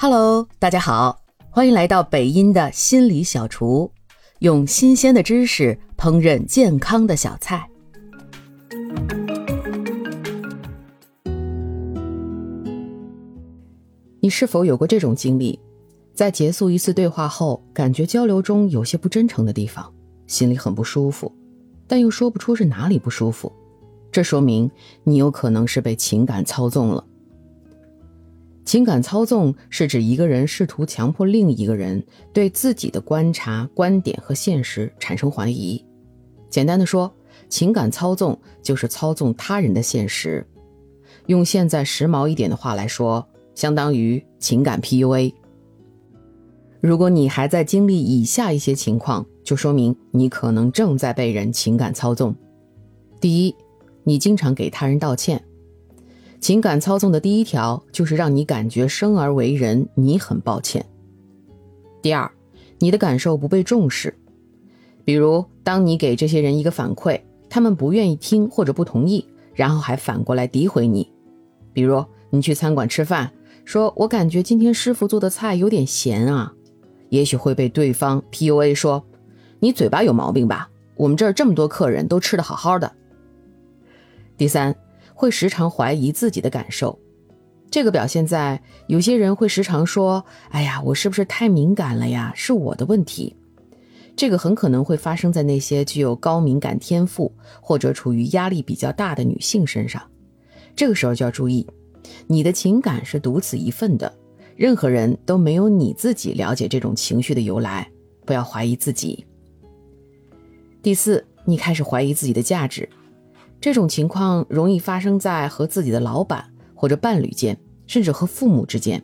Hello，大家好，欢迎来到北音的心理小厨，用新鲜的知识烹饪健康的小菜。你是否有过这种经历？在结束一次对话后，感觉交流中有些不真诚的地方，心里很不舒服，但又说不出是哪里不舒服。这说明你有可能是被情感操纵了。情感操纵是指一个人试图强迫另一个人对自己的观察、观点和现实产生怀疑。简单的说，情感操纵就是操纵他人的现实。用现在时髦一点的话来说，相当于情感 PUA。如果你还在经历以下一些情况，就说明你可能正在被人情感操纵。第一，你经常给他人道歉。情感操纵的第一条就是让你感觉生而为人，你很抱歉。第二，你的感受不被重视，比如当你给这些人一个反馈，他们不愿意听或者不同意，然后还反过来诋毁你。比如你去餐馆吃饭，说我感觉今天师傅做的菜有点咸啊，也许会被对方 PUA 说，你嘴巴有毛病吧？我们这儿这么多客人都吃的好好的。第三。会时常怀疑自己的感受，这个表现在有些人会时常说：“哎呀，我是不是太敏感了呀？是我的问题。”这个很可能会发生在那些具有高敏感天赋或者处于压力比较大的女性身上。这个时候就要注意，你的情感是独此一份的，任何人都没有你自己了解这种情绪的由来，不要怀疑自己。第四，你开始怀疑自己的价值。这种情况容易发生在和自己的老板或者伴侣间，甚至和父母之间。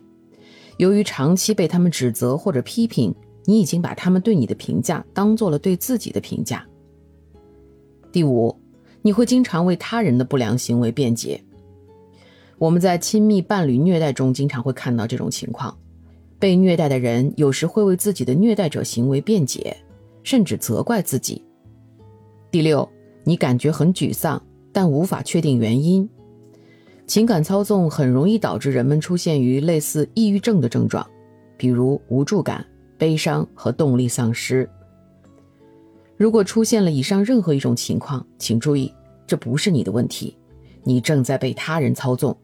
由于长期被他们指责或者批评，你已经把他们对你的评价当做了对自己的评价。第五，你会经常为他人的不良行为辩解。我们在亲密伴侣虐待中经常会看到这种情况，被虐待的人有时会为自己的虐待者行为辩解，甚至责怪自己。第六。你感觉很沮丧，但无法确定原因。情感操纵很容易导致人们出现于类似抑郁症的症状，比如无助感、悲伤和动力丧失。如果出现了以上任何一种情况，请注意，这不是你的问题，你正在被他人操纵。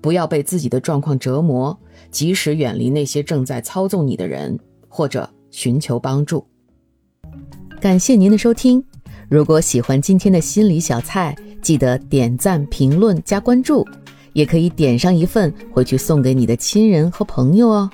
不要被自己的状况折磨，及时远离那些正在操纵你的人，或者寻求帮助。感谢您的收听。如果喜欢今天的心理小菜，记得点赞、评论、加关注，也可以点上一份回去送给你的亲人和朋友哦。